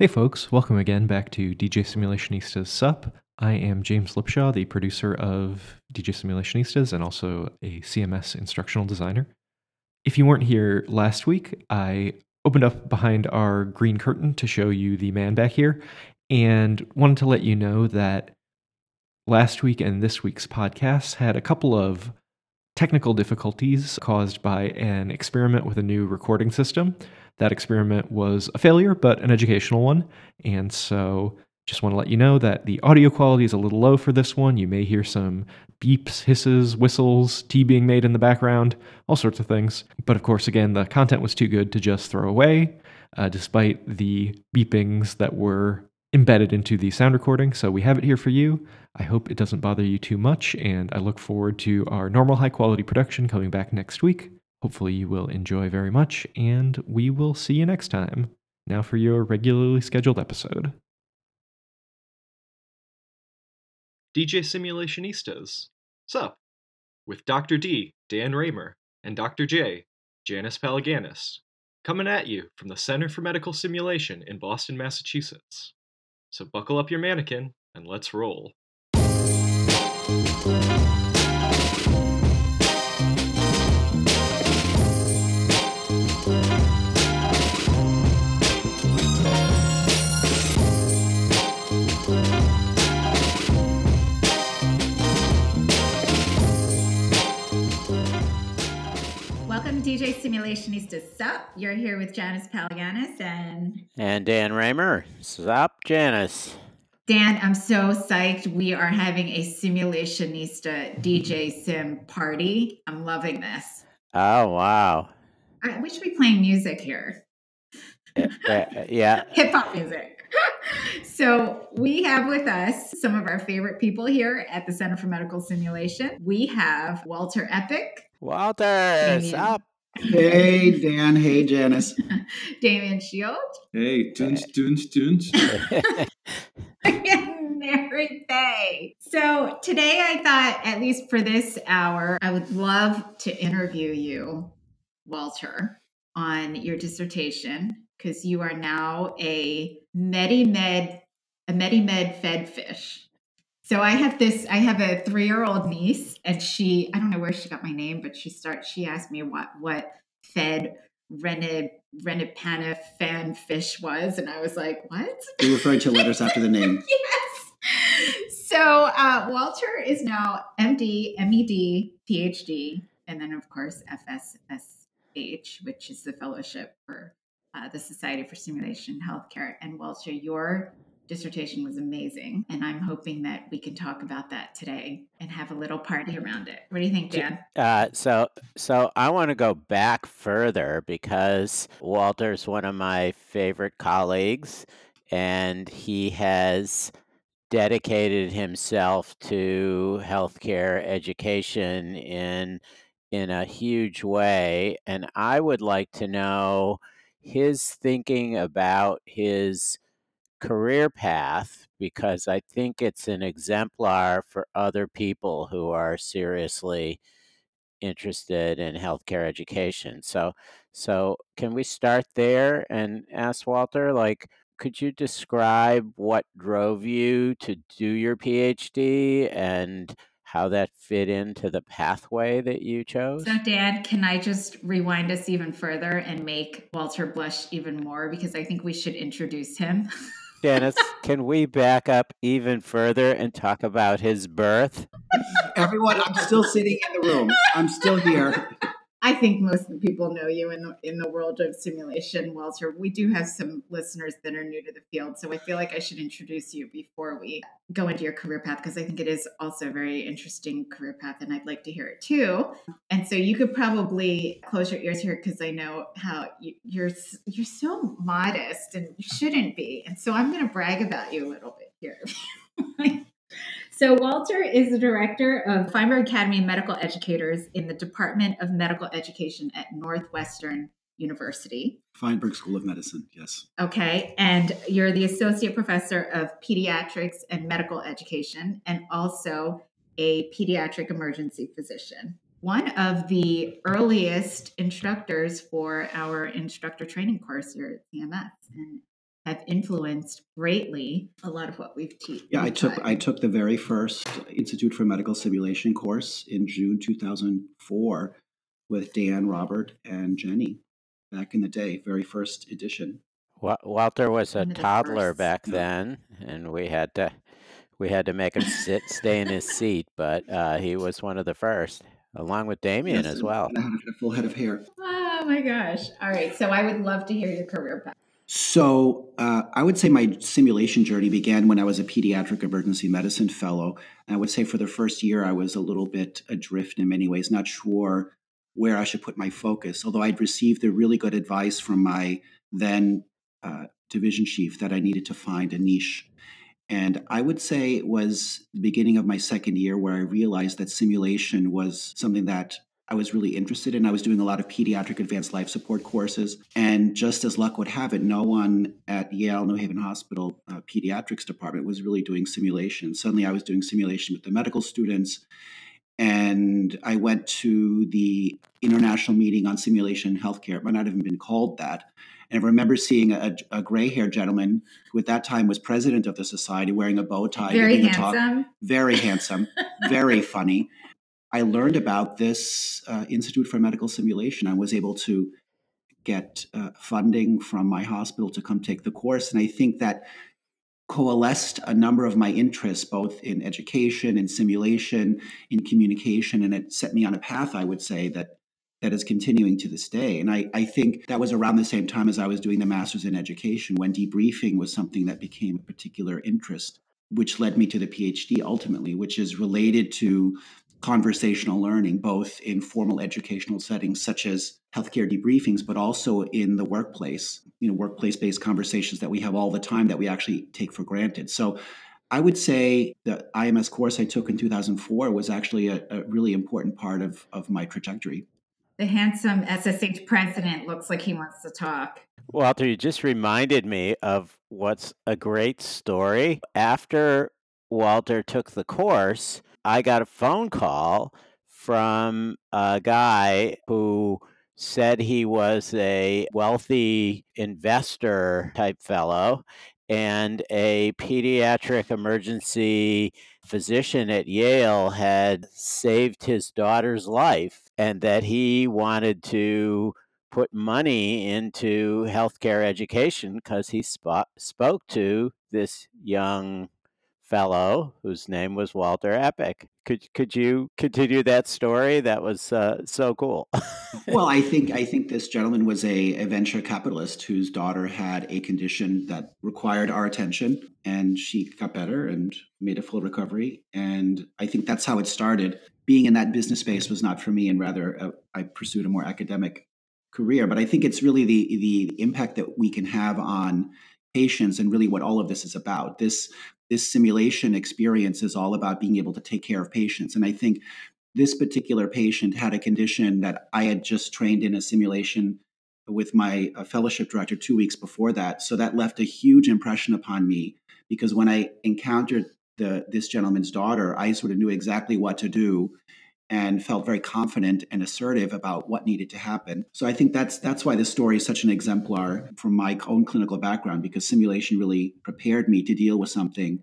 Hey folks, welcome again back to DJ Simulationista's Sup. I am James Lipshaw, the producer of DJ Simulationistas and also a CMS instructional designer. If you weren't here last week, I opened up behind our green curtain to show you the man back here and wanted to let you know that last week and this week's podcast had a couple of technical difficulties caused by an experiment with a new recording system. That experiment was a failure, but an educational one. And so just want to let you know that the audio quality is a little low for this one. You may hear some beeps, hisses, whistles, tea being made in the background, all sorts of things. But of course, again, the content was too good to just throw away, uh, despite the beepings that were embedded into the sound recording. So we have it here for you. I hope it doesn't bother you too much, and I look forward to our normal high quality production coming back next week. Hopefully, you will enjoy very much, and we will see you next time. Now for your regularly scheduled episode. DJ Simulationistas. Sup? With Dr. D, Dan Raemer, and Dr. J, Janice Palaganas, coming at you from the Center for Medical Simulation in Boston, Massachusetts. So buckle up your mannequin and let's roll. Welcome to DJ Simulationista Sup. You're here with Janice Palaganas and And Dan Raemer. Sup, Janice. Dan. I'm so psyched. We are having a Simulationista DJ Sim party. I'm loving this. Oh, wow. I, we should be playing music here. Uh, uh, yeah. Hip hop music. so, we have with us some of our favorite people here at the Center for Medical Simulation. We have Walter Eppich, Walter, Demian. sup? Hey, Dan. Hey, Janice. Demian Szyld, Hey, tunes, tunes, tunes. and Mary Fey. So today I thought, at least for this hour, I would love to interview you, Walter, on your dissertation because you are now a MediMed, a MediMed fed fish. So I have this, I have a three-year-old niece, and she, I don't know where she got my name, but she starts, she asked me what what fed rented Renipana fan fish was, and I was like, what? You're referring to letters after the name. yes. So uh, Walter is now MD, MED, PhD, and then of course FSSH, which is the fellowship for uh, the Society for Simulation Healthcare. And Walter, your dissertation was amazing, and I'm hoping that we can talk about that today and have a little party around it. What do you think, Dan? Uh, so, so I want to go back further because Walter's one of my favorite colleagues, and he has dedicated himself to healthcare education in in a huge way. And I would like to know his thinking about his career path because I think it's an exemplar for other people who are seriously interested in healthcare education. So so can we start there and ask Walter like could you describe what drove you to do your PhD and how that fit into the pathway that you chose? So, Dan, can I just rewind us even further and make Walter blush even more because I think we should introduce him. Janice, can we back up even further and talk about his birth? Everyone, I'm still sitting in the room. I'm still here. I think most of the people know you in the, in the world of simulation, Walter. We do have some listeners that are new to the field, so I feel like I should introduce you before we go into your career path because I think it is also a very interesting career path, and I'd like to hear it too. And so you could probably close your ears here because I know how you, you're you're so modest and you shouldn't be. And so I'm going to brag about you a little bit here. So, Walter is the director of Feinberg Academy of Medical Educators in the Department of Medical Education at Northwestern University. Feinberg School of Medicine, yes. Okay. And you're the associate professor of pediatrics and medical education, and also a pediatric emergency physician. One of the earliest instructors for our instructor training course here at CMS. And have influenced greatly a lot of what we've taught. Yeah, I took I took the very first Institute for Medical Simulation course in June 2004 with Dan, Robert, and Jenny back in the day, very first edition. Walter was a One of the toddler first. back then, and we had to we had to make him sit stay in his seat, but uh, he was one of the first, along with Demian Yes, as well. and I had a full head of hair. Oh my gosh. All right. So I would love to hear your career path. So uh, I would say my simulation journey began when I was a pediatric emergency medicine fellow. And I would say for the first year, I was a little bit adrift in many ways, not sure where I should put my focus. Although I'd received the really good advice from my then uh, division chief that I needed to find a niche. And I would say it was the beginning of my second year where I realized that simulation was something that I was really interested in. I was doing a lot of pediatric advanced life support courses. And just as luck would have it, no one at Yale New Haven Hospital uh, pediatrics department was really doing simulation. Suddenly I was doing simulation with the medical students. And I went to the international meeting on simulation in healthcare. It might not have even been called that. And I remember seeing a, a gray haired gentleman who at that time was president of the society wearing a bow tie, Very a talk handsome. very handsome, very funny. I learned about this uh, Institute for Medical Simulation. I was able to get uh, funding from my hospital to come take the course. And I think that coalesced a number of my interests, both in education, in simulation, in communication, and it set me on a path, I would say, that that is continuing to this day. And I, I think that was around the same time as I was doing the master's in education, when debriefing was something that became a particular interest, which led me to the PhD ultimately, which is related to conversational learning, both in formal educational settings such as healthcare debriefings, but also in the workplace, you know, workplace based conversations that we have all the time that we actually take for granted. So I would say the IMS course I took in 2004 was actually a, a really important part of, of my trajectory. The handsome SSH president looks like he wants to talk. Walter, you just reminded me of what's a great story. After Walter took the course, I got a phone call from a guy who said he was a wealthy investor type fellow and a pediatric emergency physician at Yale had saved his daughter's life and that he wanted to put money into healthcare education because he spo- spoke to this young fellow whose name was Walter Eppich. Could could you continue that story? That was uh, so cool. well, I think I think this gentleman was a, a venture capitalist whose daughter had a condition that required our attention, and she got better and made a full recovery. And I think that's how it started. Being in that business space was not for me, and rather uh, I pursued a more academic career. But I think it's really the the impact that we can have on patients, and really what all of this is about. This this simulation experience is all about being able to take care of patients, and I think this particular patient had a condition that I had just trained in a simulation with my uh, fellowship director two weeks before that. So that left a huge impression upon me because when I encountered the this gentleman's daughter, I sort of knew exactly what to do and felt very confident and assertive about what needed to happen. So I think that's that's why this story is such an exemplar from my own clinical background because simulation really prepared me to deal with something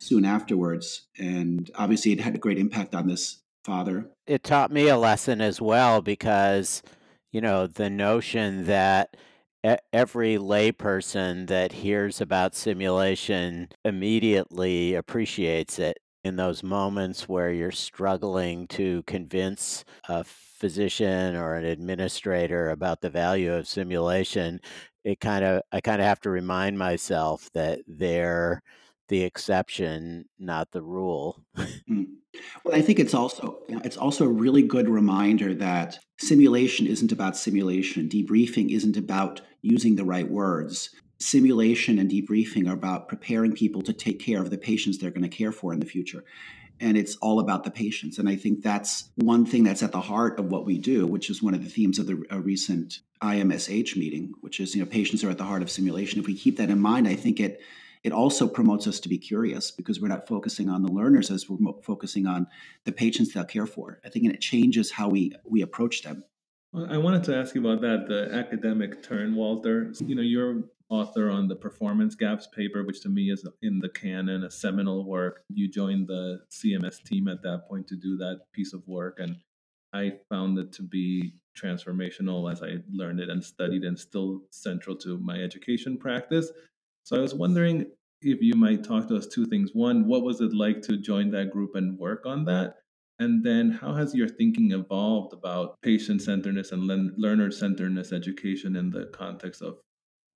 soon afterwards and obviously it had a great impact on this father. It taught me a lesson as well because you know the notion that every layperson that hears about simulation immediately appreciates it in those moments where you're struggling to convince a physician or an administrator about the value of simulation it kind of i kind of have to remind myself that they're the exception not the rule Mm. Well, I think it's also you know, it's also a really good reminder that simulation isn't about simulation. Debriefing isn't about using the right words. Simulation and debriefing are about preparing people to take care of the patients they're going to care for in the future. And it's all about the patients. And I think that's one thing that's at the heart of what we do, which is one of the themes of the a recent IMSH meeting, which is, you know, patients are at the heart of simulation. If we keep that in mind, I think it it also promotes us to be curious because we're not focusing on the learners as we're focusing on the patients they'll care for. I think and it changes how we we approach them. I wanted to ask you about that, the academic turn, Walter. You know, you're author on the performance gaps paper, which to me is in the canon, a seminal work. You joined the CMS team at that point to do that piece of work. And I found it to be transformational as I learned it and studied and still central to my education practice. So I was wondering if you might talk to us two things. One, what was it like to join that group and work on that? And then how has your thinking evolved about patient centeredness and learner centeredness education in the context of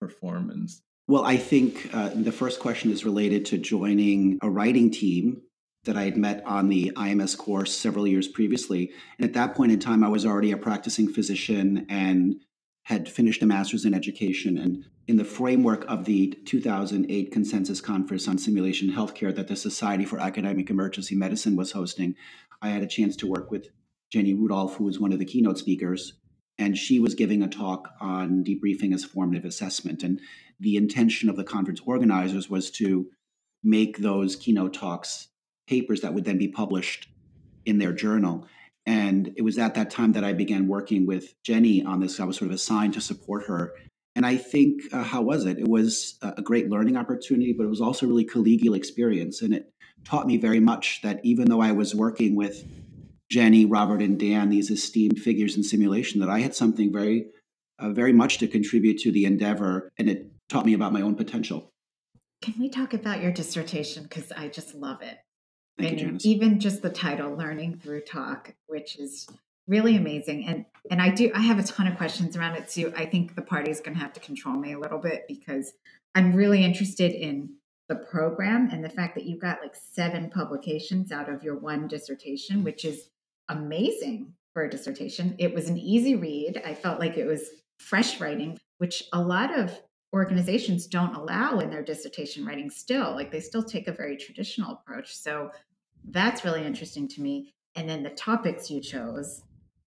performance? Well, I think uh, the first question is related to joining a writing team that I had met on the IMS course several years previously. And at that point in time, I was already a practicing physician and had finished a master's in education. And in the framework of the 2008 Consensus Conference on Simulation Healthcare that the Society for Academic Emergency Medicine was hosting, I had a chance to work with Jenny Rudolph, who was one of the keynote speakers. And she was giving a talk on debriefing as formative assessment. And the intention of the conference organizers was to make those keynote talks papers that would then be published in their journal. And it was at that time that I began working with Jenny on this. I was sort of assigned to support her. And I think, uh, how was it? It was a great learning opportunity, but it was also a really collegial experience. And it taught me very much that even though I was working with Jenny, Robert, and Dan, these esteemed figures in simulation, that I had something very, uh, very much to contribute to the endeavor. And it taught me about my own potential. Can we talk about your dissertation? Because I just love it. Thank and you, even just the title, Learning Through Talk, which is really amazing. And and I do I have a ton of questions around it too. I think the party is gonna have to control me a little bit because I'm really interested in the program and the fact that you got like seven publications out of your one dissertation, which is amazing for a dissertation. It was an easy read. I felt like it was fresh writing, which a lot of organizations don't allow in their dissertation writing still. Like they still take a very traditional approach. So that's really interesting to me. And then the topics you chose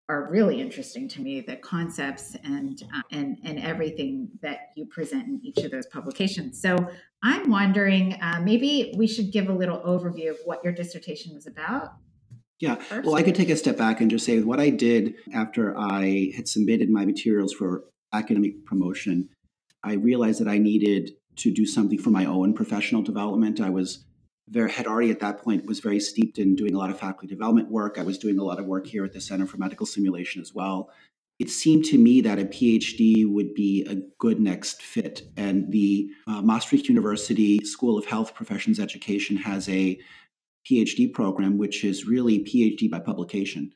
are really interesting to me the concepts and uh, and and everything that you present in each of those publications so i'm wondering uh, maybe we should give a little overview of what your dissertation was about yeah first. well i could take a step back and just say what i did after i had submitted my materials for academic promotion i realized that i needed to do something for my own professional development i was there had already at that point was very steeped in doing a lot of faculty development work. I was doing a lot of work here at the Center for Medical Simulation as well. It seemed to me that a PhD would be a good next fit. And the uh, Maastricht University School of Health Professions Education has a PhD program, which is really PhD by publication.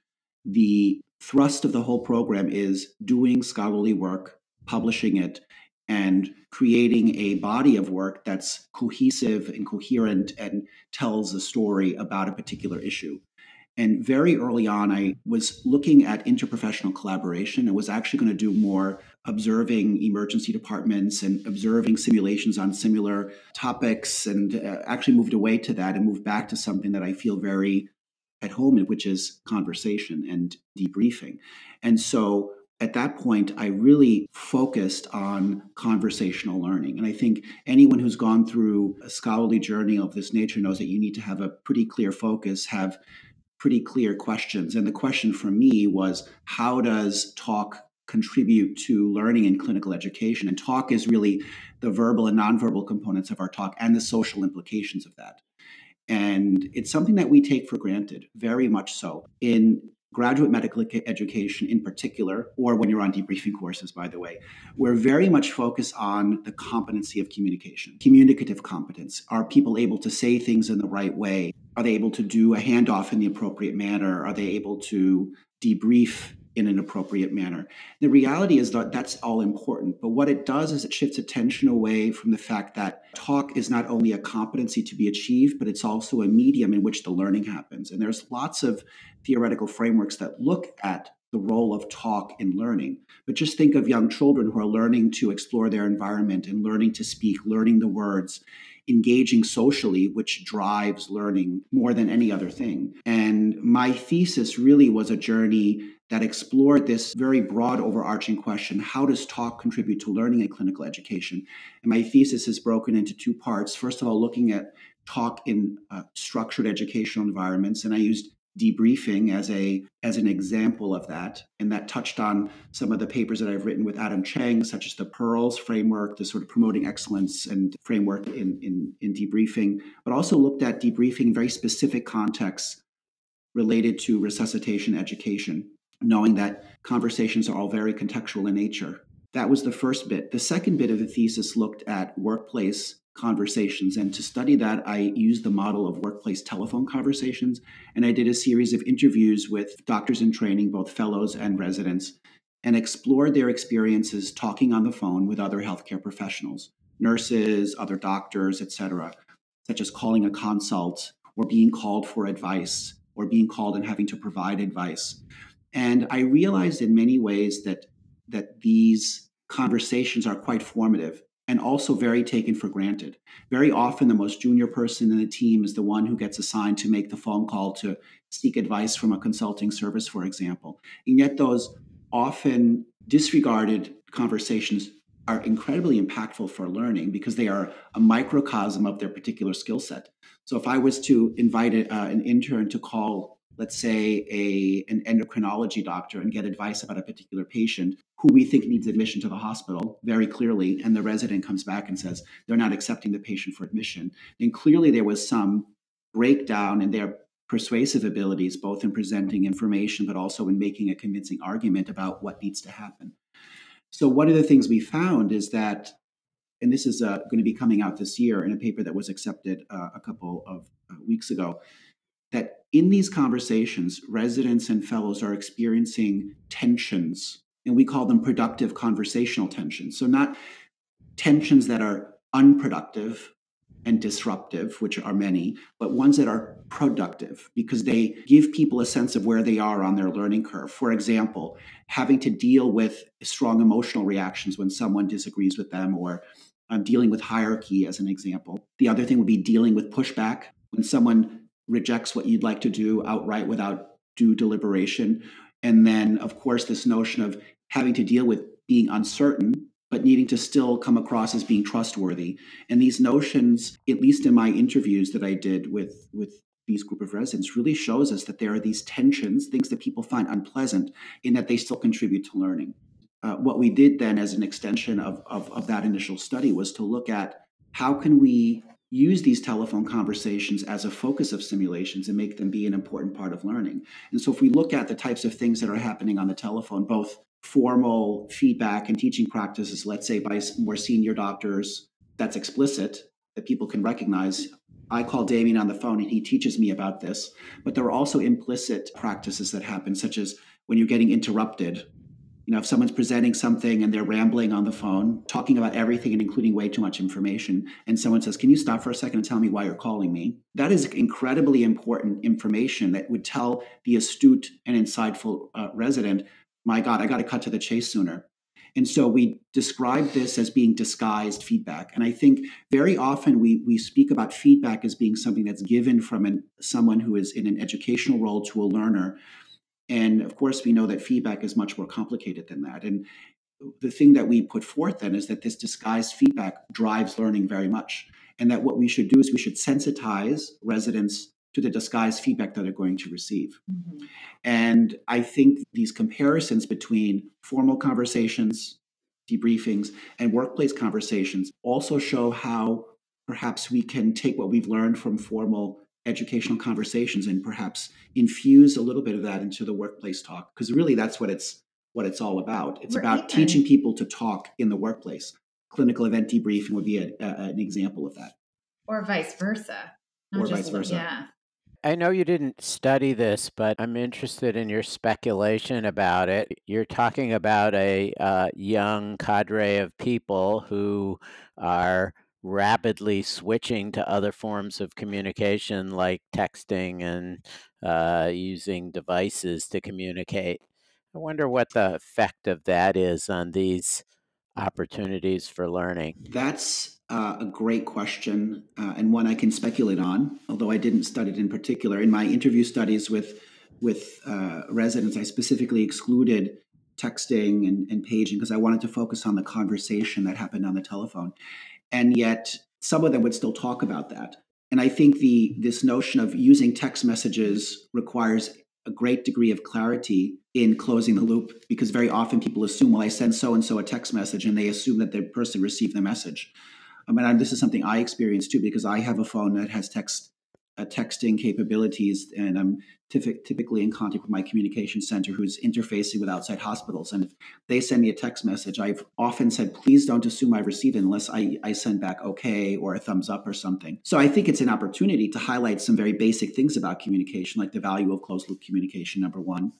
The thrust of the whole program is doing scholarly work, publishing it, and creating a body of work that's cohesive and coherent and tells a story about a particular issue. And very early on, I was looking at interprofessional collaboration and was actually going to do more observing emergency departments and observing simulations on similar topics, and uh, actually moved away to that and moved back to something that I feel very at home in, which is conversation and debriefing. And so at that point, I really focused on conversational learning. And I think anyone who's gone through a scholarly journey of this nature knows that you need to have a pretty clear focus, have pretty clear questions. And the question for me was how does talk contribute to learning in clinical education? And talk is really the verbal and nonverbal components of our talk and the social implications of that. And it's something that we take for granted, very much so. In graduate medical education in particular, or when you're on debriefing courses, by the way, we're very much focused on the competency of communication, communicative competence. Are people able to say things in the right way? Are they able to do a handoff in the appropriate manner? Are they able to debrief in an appropriate manner. The reality is that that's all important, but what it does is it shifts attention away from the fact that talk is not only a competency to be achieved, but it's also a medium in which the learning happens. And there's lots of theoretical frameworks that look at the role of talk in learning. But just think of young children who are learning to explore their environment and learning to speak, learning the words engaging socially, which drives learning more than any other thing. And my thesis really was a journey that explored this very broad, overarching question how does talk contribute to learning in clinical education? And my thesis is broken into two parts. First of all, looking at talk in uh, structured educational environments, and I used debriefing as a as an example of that. And that touched on some of the papers that i've written with adam cheng such as the pearls framework the sort of promoting excellence and framework in in, in debriefing but also looked at debriefing in very specific contexts related to resuscitation education knowing that conversations are all very contextual in nature. That was the first bit. The second bit of the thesis looked at workplace conversations. And to study that, I used the model of workplace telephone conversations. And I did a series of interviews with doctors in training, both fellows and residents, and explored their experiences talking on the phone with other healthcare professionals, nurses, other doctors, etc., such as calling a consult or being called for advice or being called and having to provide advice. And I realized in many ways that that these conversations are quite formative and also very taken for granted. Very often, the most junior person in the team is the one who gets assigned to make the phone call to seek advice from a consulting service, for example. And yet, those often disregarded conversations are incredibly impactful for learning because they are a microcosm of their particular skill set. So, if I was to invite a, uh, an intern to call let's say a an endocrinology doctor and get advice about a particular patient who we think needs admission to the hospital very clearly and the resident comes back and says they're not accepting the patient for admission then clearly there was some breakdown in their persuasive abilities both in presenting information but also in making a convincing argument about what needs to happen. So one of the things we found is that and this is uh, going to be coming out this year in a paper that was accepted uh, a couple of uh, weeks ago that in these conversations, residents and fellows are experiencing tensions, and we call them productive conversational tensions. So, not tensions that are unproductive and disruptive, which are many, but ones that are productive because they give people a sense of where they are on their learning curve. For example, having to deal with strong emotional reactions when someone disagrees with them or um, dealing with hierarchy as an example. The other thing would be dealing with pushback when someone rejects what you'd like to do outright without due deliberation. And then, of course, this notion of having to deal with being uncertain, but needing to still come across as being trustworthy. And these notions, at least in my interviews that I did with, with these group of residents, really shows us that there are these tensions, things that people find unpleasant, in that they still contribute to learning. Uh, what we did then as an extension of, of, of that initial study was to look at how can we use these telephone conversations as a focus of simulations and make them be an important part of learning. And so, if we look at the types of things that are happening on the telephone, both formal feedback and teaching practices, let's say by more senior doctors, that's explicit, that people can recognize. I call Demian on the phone and he teaches me about this. But there are also implicit practices that happen, such as when you're getting interrupted you know, if someone's presenting something and they're rambling on the phone, talking about everything and including way too much information, and someone says, Can you stop for a second and tell me why you're calling me? That is incredibly important information that would tell the astute and insightful uh, resident, My God, I got to cut to the chase sooner. And so we describe this as being disguised feedback. And I think very often we, we speak about feedback as being something that's given from an, someone who is in an educational role to a learner and of course, we know that feedback is much more complicated than that. And the thing that we put forth then is that this disguised feedback drives learning very much. And that what we should do is we should sensitize residents to the disguised feedback that they're going to receive. Mm-hmm. And I think these comparisons between formal conversations, debriefings, and workplace conversations also show how perhaps we can take what we've learned from formal educational conversations and perhaps infuse a little bit of that into the workplace talk because really that's what it's what it's all about. It's right. about teaching people to talk in the workplace. Clinical event debriefing would be a, a, an example of that. Or vice versa. Not or vice versa. yeah. I know you didn't study this, but I'm interested in your speculation about it. You're talking about a uh, young cadre of people who are rapidly switching to other forms of communication like texting and uh, using devices to communicate. I wonder what the effect of that is on these opportunities for learning. That's uh, a great question uh, and one I can speculate on, although I didn't study it in particular. In my interview studies with with uh, residents, I specifically excluded texting and, and paging because I wanted to focus on the conversation that happened on the telephone. And yet, some of them would still talk about that. And I think the this notion of using text messages requires a great degree of clarity in closing the loop because very often people assume, well, I send so and so a text message and they assume that the person received the message. I mean, this is something I experience too because I have a phone that has text uh, texting capabilities, and I'm typically in contact with my communication center who's interfacing with outside hospitals. And if they send me a text message, I've often said, please don't assume I received unless I, I send back okay or a thumbs up or something. So I think it's an opportunity to highlight some very basic things about communication, like the value of closed loop communication, number one.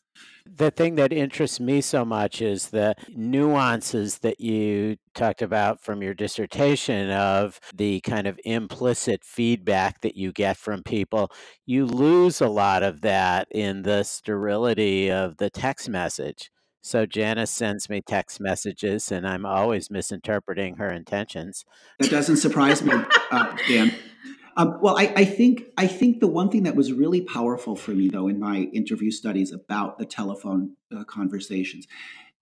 The thing that interests me so much is the nuances that you talked about from your dissertation of the kind of implicit feedback that you get from people. You lose a lot of that in the sterility of the text message. So Janice sends me text messages, and I'm always misinterpreting her intentions. That doesn't surprise me, uh, Dan. Um, well, I, I, think I think the one thing that was really powerful for me, though, in my interview studies about the telephone uh, conversations,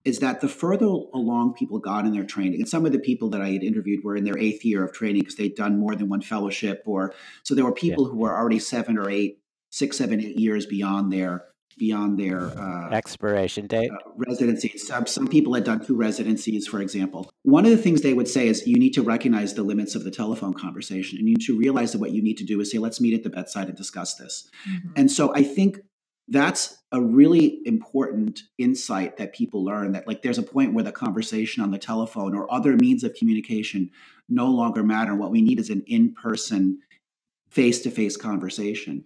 is that the further along people got in their training, and some of the people that I had interviewed were in their eighth year of training because they'd done more than one fellowship, or so there were people yeah. who were already seven or eight, six, seven, eight years beyond their beyond their uh, expiration date uh, residencies. Some, some people had done two residencies, for example. One of the things they would say is you need to recognize the limits of the telephone conversation, and you need to realize that what you need to do is say, "Let's meet at the bedside and discuss this." Mm-hmm. And so I think that's a really important insight that people learn that like there's a point where the conversation on the telephone or other means of communication no longer matter what we need is an in-person face-to-face conversation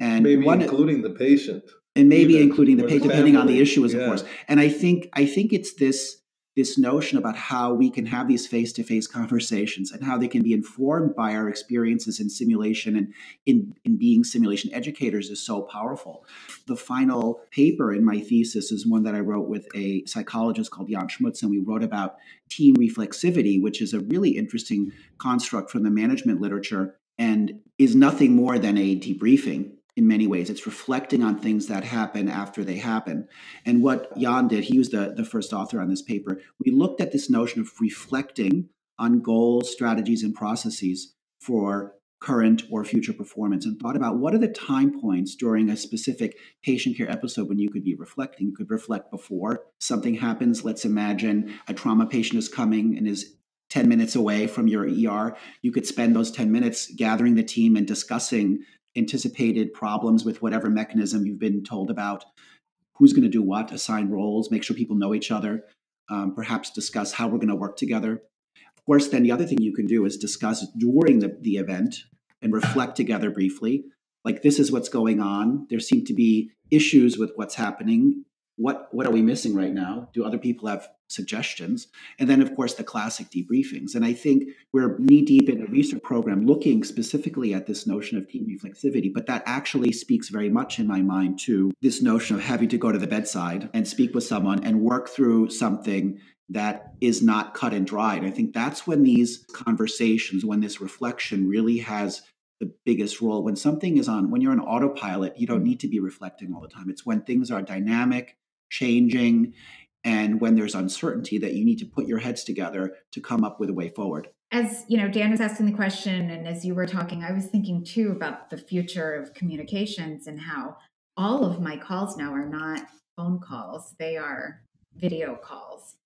and maybe one, including the patient and maybe Even, including the pay, depending on the issue, is yeah. of course. And I think I think it's this this notion about how we can have these face-to-face conversations and how they can be informed by our experiences in simulation and in, in being simulation educators is so powerful. The final paper in my thesis is one that I wrote with a psychologist called Jan Schmutz, and we wrote about team reflexivity, which is a really interesting construct from the management literature and is nothing more than a debriefing in many ways. It's reflecting on things that happen after they happen. And what Jan did, he was the, the first author on this paper. We looked at this notion of reflecting on goals, strategies, and processes for current or future performance and thought about what are the time points during a specific patient care episode when you could be reflecting. You could reflect before something happens. Let's imagine a trauma patient is coming and is 10 minutes away from your ER. You could spend those 10 minutes gathering the team and discussing anticipated problems with whatever mechanism you've been told about. Who's going to do what assign roles make sure people know each other um, perhaps discuss how we're going to work together. Of course then the other thing you can do is discuss during the, the event and reflect together briefly. Like this is what's going on. There seem to be issues with what's happening what what are we missing right now? Do other people have suggestions? And then of course the classic debriefings. And i think we're knee deep in a research program looking specifically at this notion of team reflexivity but that actually speaks very much in my mind to this notion of having to go to the bedside and speak with someone and work through something that is not cut and dried. I think that's when these conversations when this reflection really has the biggest role. When something is on when you're on autopilot you don't need to be reflecting all the time. It's when things are dynamic changing, and when there's uncertainty that you need to put your heads together to come up with a way forward. As you know, Dan was asking the question, and as you were talking, I was thinking too about the future of communications and how all of my calls now are not phone calls, they are video calls.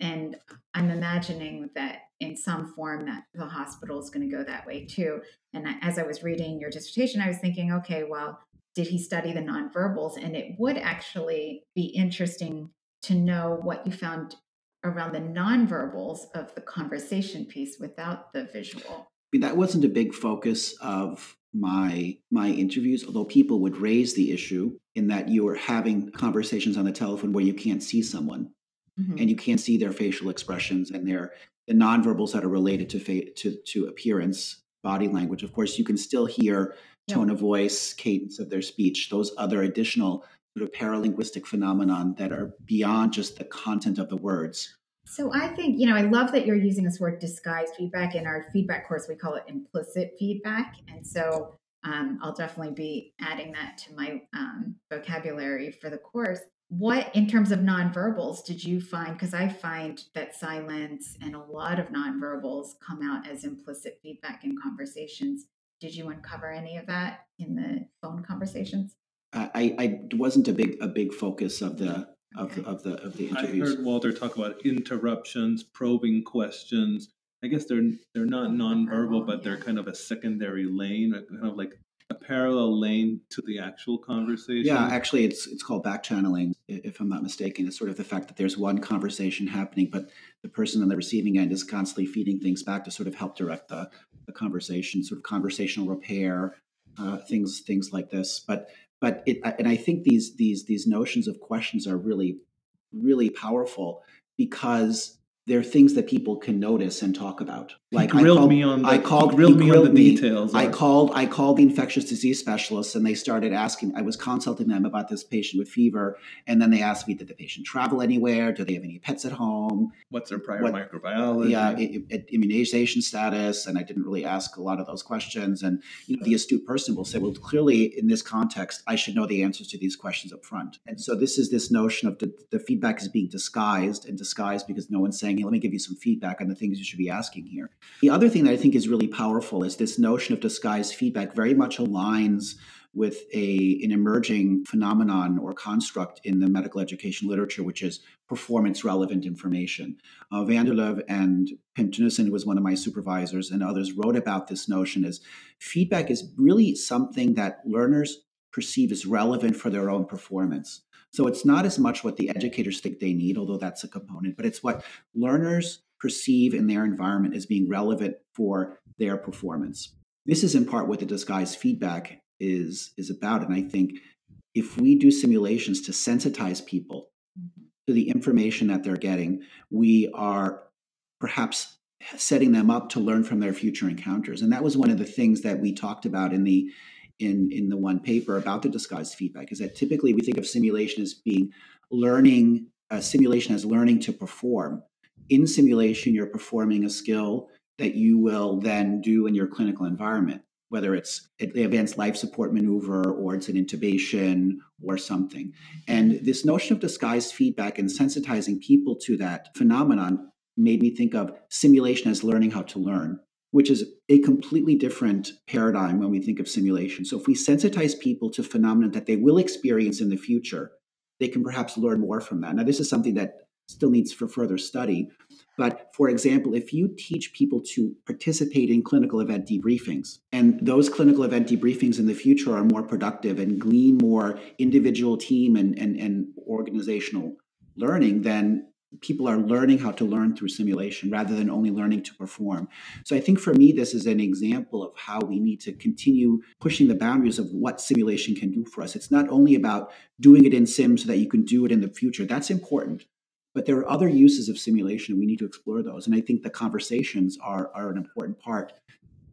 And I'm imagining that in some form that the hospital is going to go that way too. And as I was reading your dissertation, I was thinking, okay, well, did he study the nonverbals? And it would actually be interesting to know what you found around the nonverbals of the conversation piece without the visual. That wasn't a big focus of my my interviews, although people would raise the issue in that you are having conversations on the telephone where you can't see someone mm-hmm. and you can't see their facial expressions and their the nonverbals that are related to fa- to to appearance, body language. Of course, you can still hear tone of voice, cadence of their speech, those other additional sort of paralinguistic phenomenon that are beyond just the content of the words. So I think, you know, I love that you're using this word disguised feedback. In our feedback course, we call it implicit feedback. And so um, I'll definitely be adding that to my um, vocabulary for the course. What, in terms of nonverbals, did you find? Because I find that silence and a lot of nonverbals come out as implicit feedback in conversations did you uncover any of that in the phone conversations? I, I wasn't a big a big focus of the of okay. the of the of the interviews. I heard Walter talk about interruptions, probing questions. I guess they're they're not nonverbal, but they're kind of a secondary lane, uh, kind of like a parallel lane to the actual conversation. Yeah, actually, it's it's called back channeling, if I'm not mistaken. It's sort of the fact that there's one conversation happening, but the person on the receiving end is constantly feeding things back to sort of help direct the, the conversation, sort of conversational repair, uh, things things like this. But but it, and I think these these these notions of questions are really really powerful because they're things that people can notice and talk about. Like he grilled I called, me on the, I called, grilled me grilled on the details. I called I called the infectious disease specialists and they started asking. I was consulting them about this patient with fever, and then they asked me, did the patient travel anywhere? Do they have any pets at home? What's their prior what, microbiology? Yeah, it, it, immunization status. And I didn't really ask a lot of those questions. And you know, the astute person will say, well, clearly in this context, I should know the answers to these questions up front. And so this is this notion of the, the feedback is being disguised and disguised because no one's saying, hey, let me give you some feedback on the things you should be asking here. The other thing that I think is really powerful is this notion of disguised feedback very much aligns with a an emerging phenomenon or construct in the medical education literature, which is performance relevant information. Uh, Van der Leeuw and Pim Teunissen, who was one of my supervisors, and others wrote about this notion as feedback is really something that learners perceive as relevant for their own performance. So it's not as much what the educators think they need, although that's a component, but it's what learners perceive in their environment as being relevant for their performance. This is in part what the disguised feedback is, is about. And I think if we do simulations to sensitize people to the information that they're getting, we are perhaps setting them up to learn from their future encounters. And that was one of the things that we talked about in the in in the one paper about the disguised feedback is that typically we think of simulation as being learning a simulation as learning to perform in simulation you're performing a skill that you will then do in your clinical environment whether it's an advanced life support maneuver or it's an intubation or something and this notion of disguised feedback and sensitizing people to that phenomenon made me think of simulation as learning how to learn which is a completely different paradigm when we think of simulation. So if we sensitize people to phenomena that they will experience in the future, they can perhaps learn more from that. Now, this is something that still needs for further study. But for example, if you teach people to participate in clinical event debriefings, and those clinical event debriefings in the future are more productive and glean more individual team and, and, and organizational learning, then people are learning how to learn through simulation rather than only learning to perform. So I think for me, this is an example of how we need to continue pushing the boundaries of what simulation can do for us. It's not only about doing it in sim so that you can do it in the future. That's important. But there are other uses of simulation. We need to explore those. And I think the conversations are, are an important part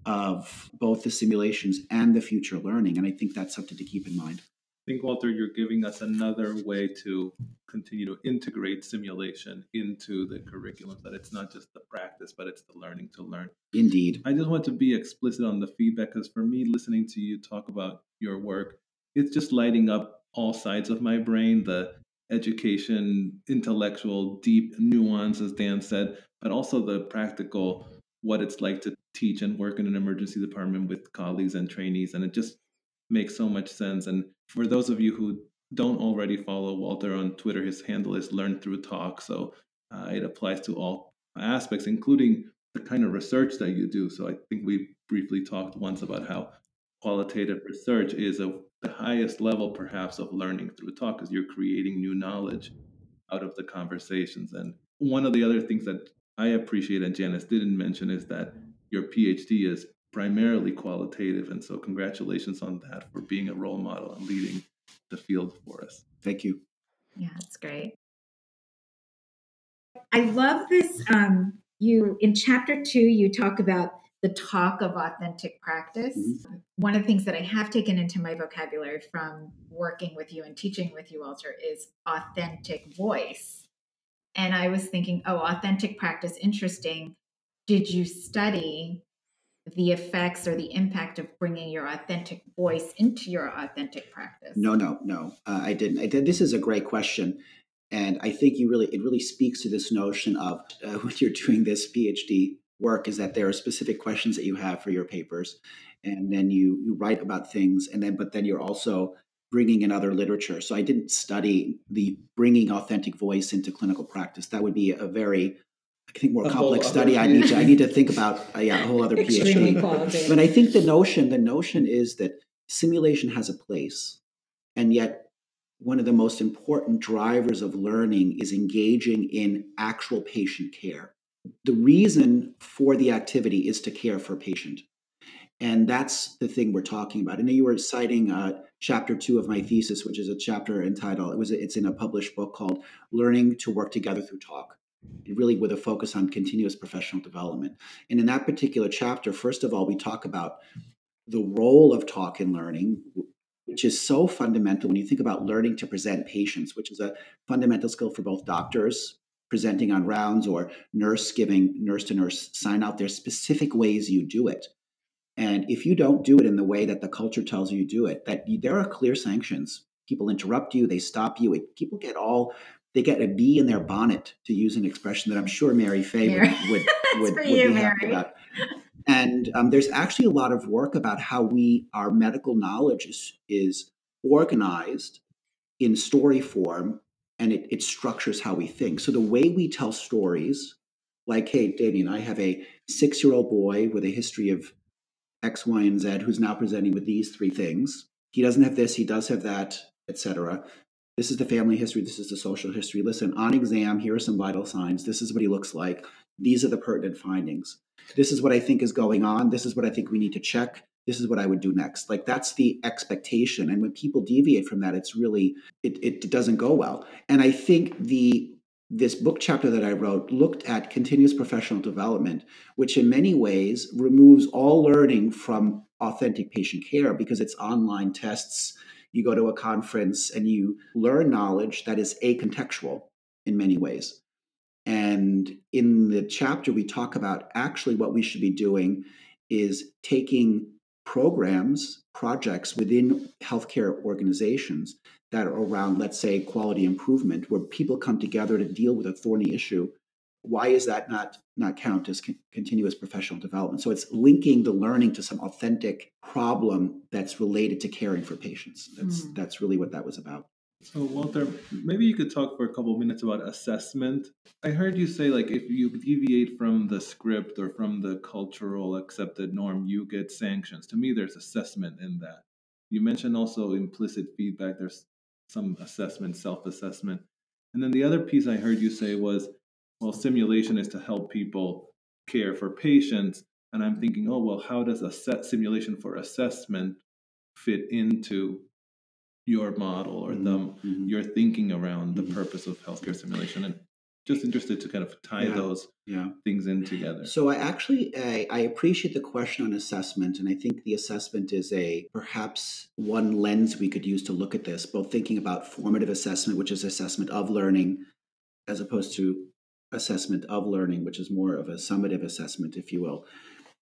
of both the simulations and the future learning. And I think that's something to keep in mind. I think, Walter, you're giving us another way to continue to integrate simulation into the curriculum, that it's not just the practice, but it's the learning to learn. Indeed. I just want to be explicit on the feedback because for me, listening to you talk about your work, it's just lighting up all sides of my brain the education, intellectual, deep nuance, as Dan said, but also the practical, what it's like to teach and work in an emergency department with colleagues and trainees. And it just makes so much sense. And for those of you who don't already follow Walter on Twitter, his handle is Learn Through Talk. So uh, it applies to all aspects, including the kind of research that you do. So I think we briefly talked once about how qualitative research is a, the highest level, perhaps, of learning through talk, is you're creating new knowledge out of the conversations. And one of the other things that I appreciate and Janice didn't mention is that your PhD is primarily qualitative. And so, congratulations on that for being a role model and leading the field for us. Thank you. Yeah, that's great. I love this. Um, you in chapter two, you talk about the talk of authentic practice. Mm-hmm. One of the things that I have taken into my vocabulary from working with you and teaching with you, Walter, is authentic voice. And I was thinking, oh, authentic practice, interesting. Did you study the effects or the impact of bringing your authentic voice into your authentic practice? No, no, no. Uh, I didn't. I did. This is a great question, and I think you really it really speaks to this notion of uh, when you're doing this PhD work is that there are specific questions that you have for your papers, and then you you write about things, and then but then you're also bringing in other literature. So I didn't study the bringing authentic voice into clinical practice. That would be a very I think more a complex study. I need to I need to think about uh, yeah a whole other PhD. But I think the notion the notion is that simulation has a place, and yet one of the most important drivers of learning is engaging in actual patient care. The reason for the activity is to care for a patient. And that's the thing we're talking about. I know you were citing uh, chapter two of my thesis, which is a chapter entitled, it was, it's in a published book called Learning to Work Together Through Talk, really with a focus on continuous professional development. And in that particular chapter, first of all, we talk about the role of talk in learning, which is so fundamental when you think about learning to present patients, which is a fundamental skill for both doctors presenting on rounds or nurse giving nurse to nurse sign out. There's specific ways you do it. And if you don't do it in the way that the culture tells you to do it, that you, there are clear sanctions. People interrupt you, they stop you. It, people get all they get a bee in their bonnet, to use an expression that I'm sure Mary Fey Mary. would would, would, would you, be happy about. And um, there's actually a lot of work about how we our medical knowledge is, is organized in story form and it, it structures how we think. So the way we tell stories, like, hey, Demian, I have a six-year-old boy with a history of X, Y, and Z who's now presenting with these three things. He doesn't have this, he does have that, etc. This is the family history, this is the social history. Listen, on exam, here are some vital signs. This is what he looks like. These are the pertinent findings. This is what I think is going on. This is what I think we need to check. This is what I would do next. Like that's the expectation. And when people deviate from that, it's really it, it doesn't go well. And I think the this book chapter that I wrote looked at continuous professional development, which in many ways removes all learning from authentic patient care because it's online tests. You go to a conference and you learn knowledge that is acontextual in many ways. And in the chapter, we talk about actually what we should be doing is taking programs, projects within healthcare organizations that are around, let's say, quality improvement, where people come together to deal with a thorny issue. Why is that not not count as con- continuous professional development? So it's linking the learning to some authentic problem that's related to caring for patients. That's mm. that's really what that was about. So Walter, maybe you could talk for a couple minutes about assessment. I heard you say like if you deviate from the script or from the cultural accepted norm, you get sanctions. To me, there's assessment in that. You mentioned also implicit feedback. There's some assessment, self-assessment. And then the other piece I heard you say was, well, simulation is to help people care for patients. And I'm thinking, oh well, how does a set simulation for assessment fit into your model or mm-hmm. the mm-hmm. your thinking around the mm-hmm. purpose of healthcare simulation and just interested to kind of tie yeah. those yeah. things in together so i actually I, I, appreciate the question on assessment and i think the assessment is a perhaps one lens we could use to look at this both thinking about formative assessment which is assessment of learning as opposed to assessment of learning which is more of a summative assessment if you will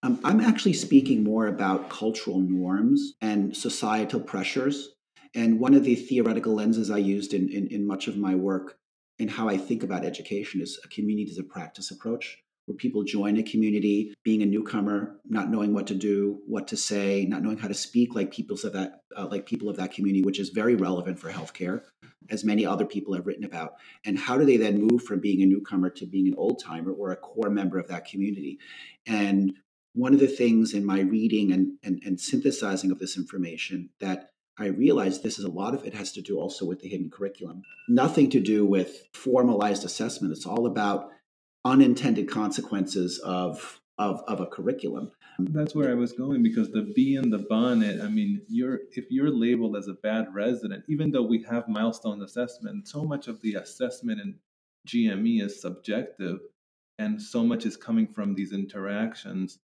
um, i'm actually speaking more about cultural norms and societal pressures and one of the theoretical lenses I used in, in, in much of my work and how I think about education is a community as a practice approach, where people join a community, being a newcomer, not knowing what to do, what to say, not knowing how to speak like people of that uh, like people of that community, which is very relevant for healthcare, as many other people have written about. And how do they then move from being a newcomer to being an old timer or a core member of that community? And one of the things in my reading and, and, and synthesizing of this information that I realized this is a lot of it has to do also with the hidden curriculum. Nothing to do with formalized assessment. It's all about unintended consequences of of, of a curriculum. That's where I was going because the bee in the bonnet, I mean, you're if you're labeled as a bad resident, even though we have milestone assessment, so much of the assessment in GME is subjective and so much is coming from these interactions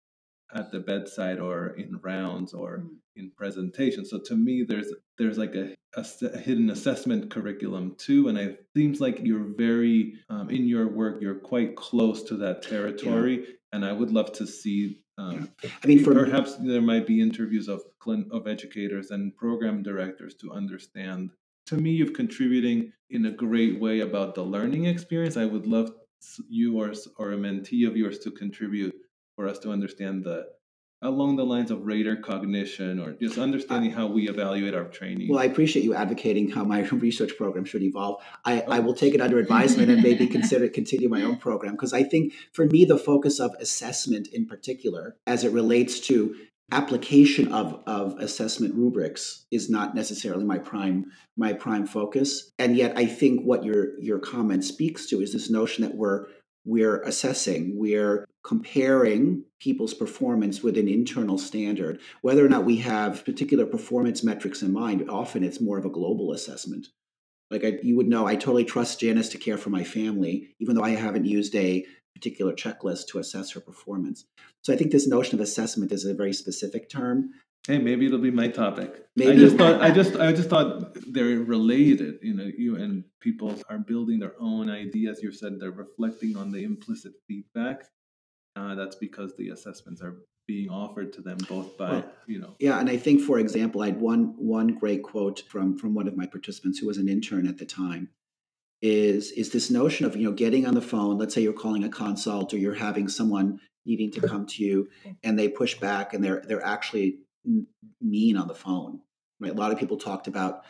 at the bedside or in rounds or mm. in presentations. So to me, there's there's like a, a, a, hidden assessment curriculum too, and it seems like you're very um, in your work. You're quite close to that territory, yeah. and I would love to see. Um, yeah. I mean, for, perhaps there might be interviews of of educators and program directors to understand. To me, you've contributing in a great way about the learning experience. I would love you or or a mentee of yours to contribute for us to understand the along the lines of rater cognition or just understanding how we evaluate our training. Well, I appreciate you advocating how my research program should evolve. I, oh. I will take it under advisement and maybe consider continue my own program because I think for me the focus of assessment in particular, as it relates to application of, of assessment rubrics is not necessarily my prime my prime focus and yet i think what your your comment speaks to is this notion that we're we're assessing, we're comparing people's performance with an internal standard. Whether or not we have particular performance metrics in mind, often it's more of a global assessment. Like I, you would know, I totally trust Janice to care for my family, even though I haven't used a particular checklist to assess her performance. So I think this notion of assessment is a very specific term Hey, maybe it'll be my topic. Maybe. I just thought I just I just thought they're related. You know, you and people are building their own ideas. You said they're reflecting on the implicit feedback. Uh, that's because the assessments are being offered to them both by well, you know. Yeah, and I think, for example, I had one one great quote from from one of my participants who was an intern at the time. Is is this notion of you know getting on the phone? Let's say you're calling a consult or you're having someone needing to come to you, and they push back and they're they're actually mean on the phone. Right? A lot of people talked about,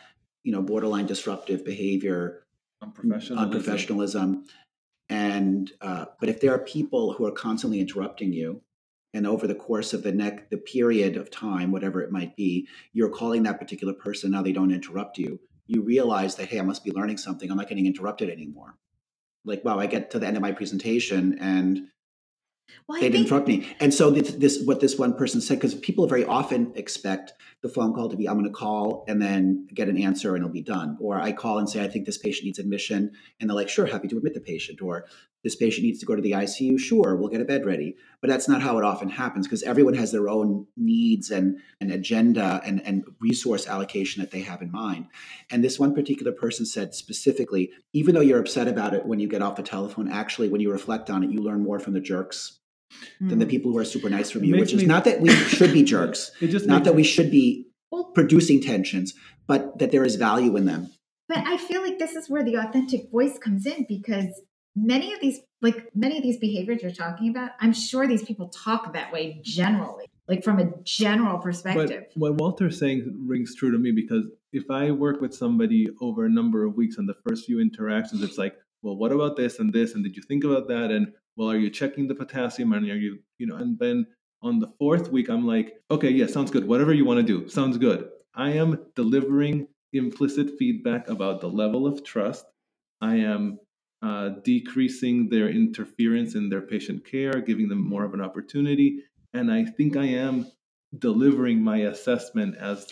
you know, borderline disruptive behavior, unprofessionalism, unprofessionalism. and uh, but if there are people who are constantly interrupting you, and over the course of the neck the period of time, whatever it might be, you're calling that particular person. Now they don't interrupt you. You realize that hey, I must be learning something. I'm not getting interrupted anymore. Like wow, I get to the end of my presentation and well, they didn't interrupt me. And so this, this what this one person said, because people very often expect the phone call to be, I'm going to call and then get an answer and it'll be done. Or I call and say, I think this patient needs admission. And they're like, sure, happy to admit the patient. Or this patient needs to go to the ICU. Sure, we'll get a bed ready. But that's not how it often happens because everyone has their own needs and an agenda and, and resource allocation that they have in mind. And this one particular person said specifically, even though you're upset about it when you get off the telephone, actually, when you reflect on it, you learn more from the jerks mm. than the hmm. people who are super nice from you, which is not that we should be jerks. It just not that we should be producing tensions, but that there is value in them. But I feel like this is where the authentic voice comes in because many of these like many of these behaviors you're talking about, I'm sure these people talk that way generally, like from a general perspective. But what Walter's saying rings true to me because if I work with somebody over a number of weeks and the first few interactions, it's like, well, what about this and this? And did you think about that? And well, are you checking the potassium? And are you, you know, and then on the fourth week, I'm like, okay, yeah, sounds good. Whatever you want to do, sounds good. I am delivering implicit feedback about the level of trust. I am uh, decreasing their interference in their patient care, giving them more of an opportunity. And I think I am delivering my assessment as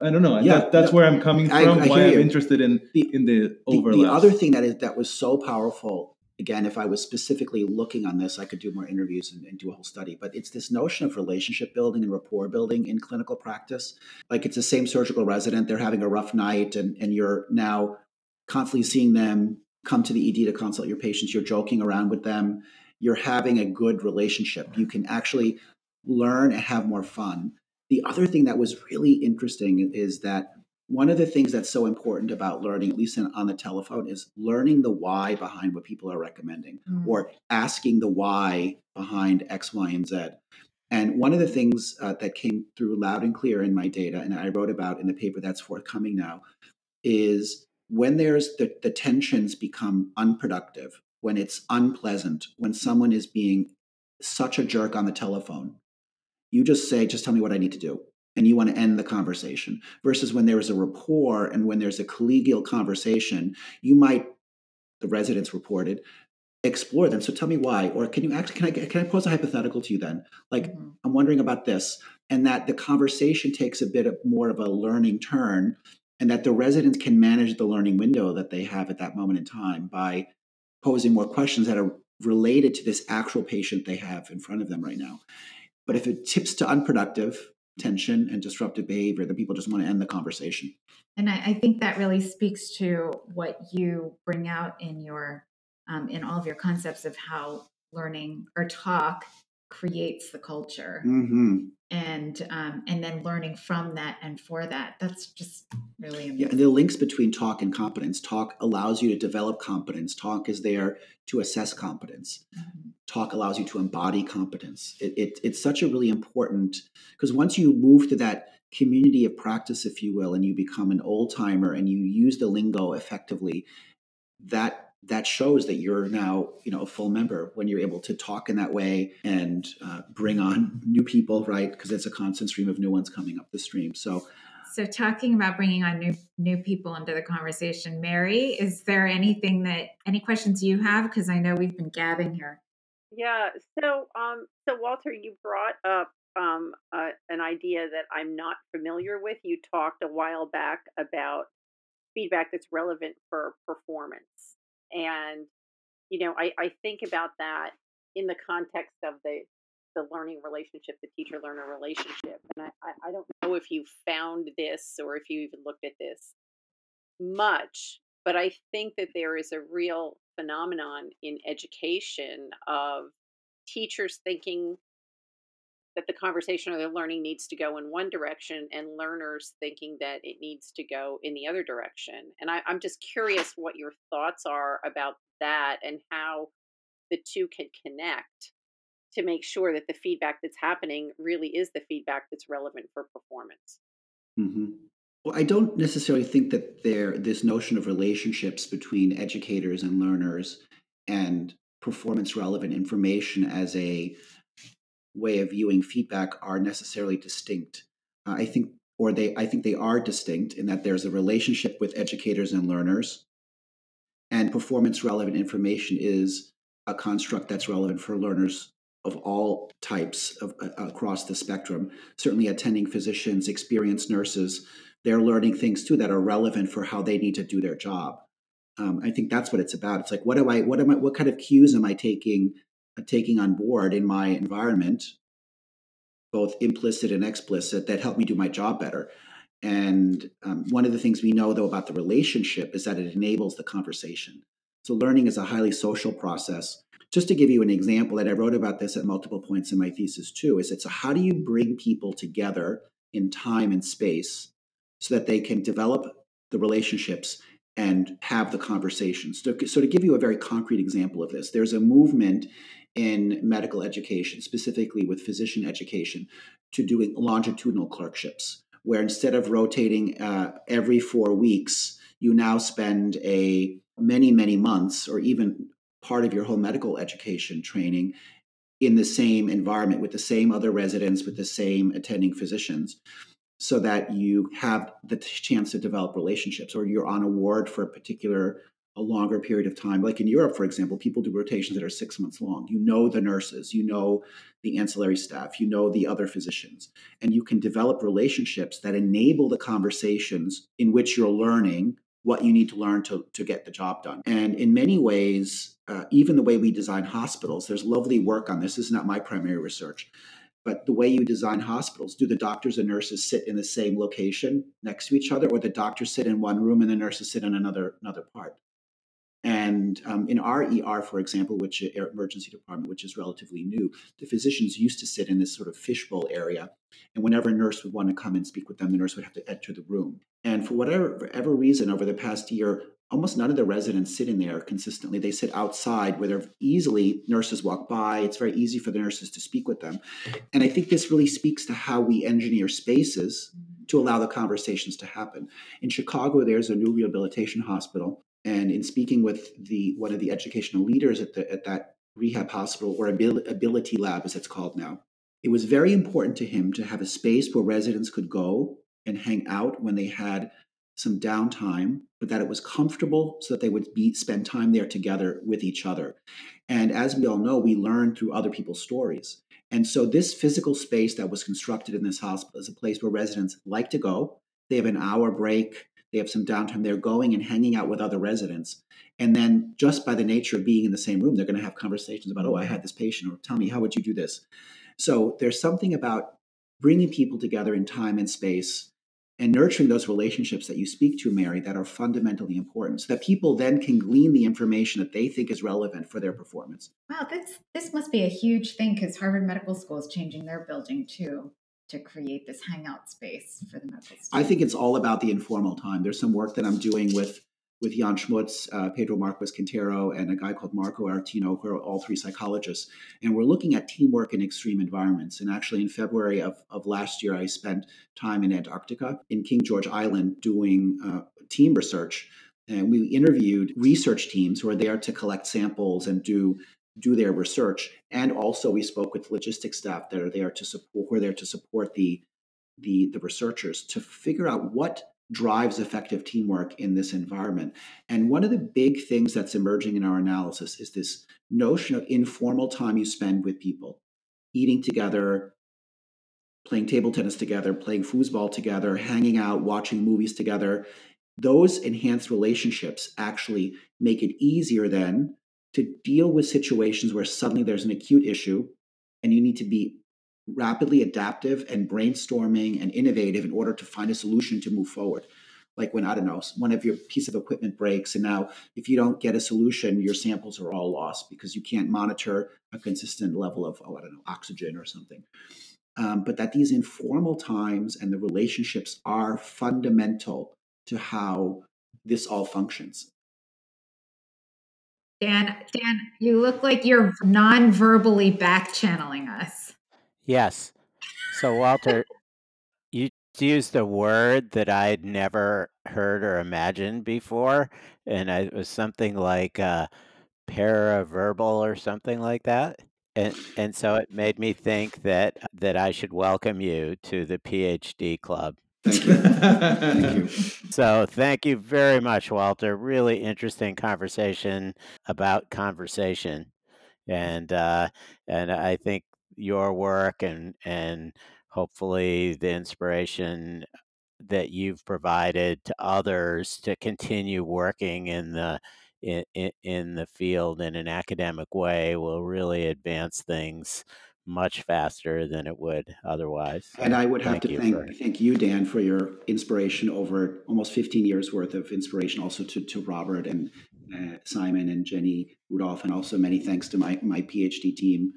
I don't know. Yeah, that, that's no, where I'm coming from. I, I why I'm you. interested in the, in the overlap. The, the other thing that is that was so powerful again, if I was specifically looking on this, I could do more interviews and, and, do a whole study. But it's this notion of relationship building and rapport building in clinical practice. Like it's the same surgical resident, they're having a rough night, and, and you're now constantly seeing them come to the ED to consult your patients. You're joking around with them. You're having a good relationship. You can actually learn and have more fun. The other thing that was really interesting is that one of the things that's so important about learning, at least on the telephone, is learning the why behind what people are recommending mm. or asking the why behind X, Y, and Z. And one of the things uh, that came through loud and clear in my data, and I wrote about in the paper that's forthcoming now, is when there's the, the tensions become unproductive, when it's unpleasant, when someone is being such a jerk on the telephone, you just say, just tell me what I need to do and you want to end the conversation versus when there is a rapport and when there's a collegial conversation you might the residents reported explore them so tell me why or can you actually can i can i pose a hypothetical to you then like mm-hmm. i'm wondering about this and that the conversation takes a bit of more of a learning turn and that the residents can manage the learning window that they have at that moment in time by posing more questions that are related to this actual patient they have in front of them right now but if it tips to unproductive tension and disruptive behavior that people just want to end the conversation. And I, I think that really speaks to what you bring out in your um, in all of your concepts of how learning or talk creates the culture mm-hmm. and um, and then learning from that and for that that's just really amazing. yeah and the links between talk and competence talk allows you to develop competence talk is there to assess competence mm-hmm. talk allows you to embody competence. It, it, it's such a really important because once you move to that community of practice, if you will, and you become an old timer and you use the lingo effectively, that that shows that you're now you know a full member when you're able to talk in that way and uh, bring on new people right? Because it's a constant stream of new ones coming up the stream. So so talking about bringing on new new people into the conversation mary is there anything that any questions you have? Because i know we've been gabbing here. Yeah so um so walter you brought up um uh, an idea that i'm not familiar with. You talked a while back about feedback that's relevant for performance and, you know, I, I think about that in the context of the the learning relationship, the teacher learner relationship. And I, I, don't know if you found this or if you even looked at this much, but I think that there is a real phenomenon in education of teachers thinking that the conversation or the learning needs to go in one direction and learners thinking that it needs to go in the other direction. And I, I'm just curious what your thoughts are about that and how the two can connect to make sure that the feedback that's happening really is the feedback that's relevant for performance. Mm-hmm. Well, I don't necessarily think that there this notion of relationships between educators and learners and performance relevant information as a way of viewing feedback are necessarily distinct. Uh, I think, or they, I think they are distinct in that there's a relationship with educators and learners, and performance relevant information is a construct that's relevant for learners of all types of, uh, across the spectrum. Certainly, attending physicians, experienced nurses, they're learning things too that are relevant for how they need to do their job. Um, I think that's what it's about. It's like, what do I, what am I, what kind of cues am I taking taking on board in my environment, both implicit and explicit, that help me do my job better. And um, one of the things we know, though, about the relationship is that it enables the conversation. So, learning is a highly social process. Just to give you an example, that I wrote about this at multiple points in my thesis too, is it's a, how do you bring people together in time and space so that they can develop the relationships and have the conversations. So, so, to give you a very concrete example of this, there's a movement in medical education, specifically with physician education, to doing longitudinal clerkships, where instead of rotating uh, every four weeks, you now spend a many, many months or even part of your whole medical education training in the same environment with the same other residents, with the same attending physicians, so that you have the chance to develop relationships or you're on a ward for a particular a longer period of time. Like in Europe, for example, people do rotations that are six months long. You know the nurses, you know the ancillary staff, you know the other physicians, and you can develop relationships that enable the conversations in which you're learning what you need to learn to, to get the job done. And in many ways, uh, even the way we design hospitals, there's lovely work on this. This is not my primary research. But the way you design hospitals, do the doctors and nurses sit in the same location next to each other, or the doctors sit in one room and the nurses sit in another another part? And um, in our ER, for example, which uh, emergency department, which is relatively new, the physicians used to sit in this sort of fishbowl area. And whenever a nurse would want to come and speak with them, the nurse would have to enter the room. And for whatever, whatever reason, over the past year, almost none of the residents sit in there consistently. They sit outside where they're easily nurses walk by. It's very easy for the nurses to speak with them. And I think this really speaks to how we engineer spaces to allow the conversations to happen. In Chicago, there's a new rehabilitation hospital and in speaking with the one of the educational leaders at the at that rehab hospital or AbilityLab as it's called now, it was very important to him to have a space where residents could go and hang out when they had some downtime, but that it was comfortable so that they would be spend time there together with each other. And as we all know, we learn through other people's stories. And so this physical space that was constructed in this hospital is a place where residents like to go. They have an hour break they have some downtime. They're going and hanging out with other residents. And then, just by the nature of being in the same room, they're going to have conversations about, oh, I had this patient, or tell me, how would you do this? So, there's something about bringing people together in time and space and nurturing those relationships that you speak to, Mary, that are fundamentally important so that people then can glean the information that they think is relevant for their performance. Wow, this, this must be a huge thing because Harvard Medical School is changing their building too to create this hangout space for the medical students? I think it's all about the informal time. There's some work that I'm doing with with Jan Schmutz, uh, Pedro Marques Quinteiro, and a guy called Marco Artino, who are all three psychologists. And we're looking at teamwork in extreme environments. And actually, in February of, of last year, I spent time in Antarctica, in King George Island, doing uh, team research. And we interviewed research teams who are there to collect samples and do do their research. And also, we spoke with logistics staff that are there to support, who are there to support the the, the researchers to figure out what drives effective teamwork in this environment. And one of the big things that's emerging in our analysis is this notion of informal time you spend with people, eating together, playing table tennis together, playing foosball together, hanging out, watching movies together. Those enhanced relationships actually make it easier then to deal with situations where suddenly there's an acute issue and you need to be rapidly adaptive and brainstorming and innovative in order to find a solution to move forward. Like when, I don't know, one of your piece of equipment breaks, and now if you don't get a solution, your samples are all lost because you can't monitor a consistent level of, oh, I don't know, oxygen or something. Um, but that these informal times and the relationships are fundamental to how this all functions. Dan, Dan, you look like you're non-verbally back channeling us. Yes. So, Walter, you used a word that I'd never heard or imagined before, and it was something like uh, paraverbal or something like that. And, and so it made me think that that I should welcome you to the PhD club. Thank you. thank you. So thank you very much, Walter. Really interesting conversation about conversation, and uh, and I think your work and and hopefully the inspiration that you've provided to others to continue working in the in, in the field in an academic way will really advance things much faster than it would otherwise. And I would have to thank for... thank you, Dan, for your inspiration over almost 15 years worth of inspiration, also to, to Robert and uh, Simon and Jenny Rudolph, and also many thanks to my, my PhD team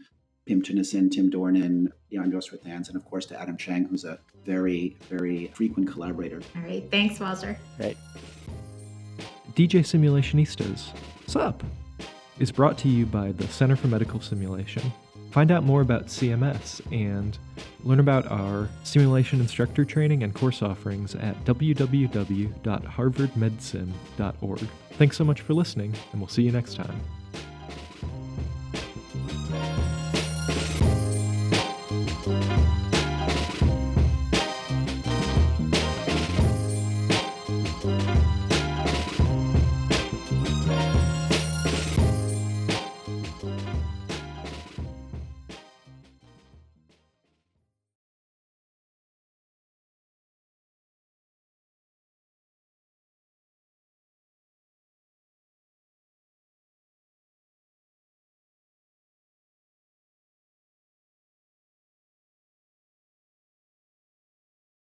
Pim Teunissen, Tim Dornan, Jan Josfert and of course to Adam Cheng, who's a very, very frequent collaborator. All right. Thanks, Walter. Great. DJ Simulationistas, sup, is brought to you by the Center for Medical Simulation. Find out more about CMS and learn about our simulation instructor training and course offerings at www.harvardmedsim.org. Thanks so much for listening, and we'll see you next time.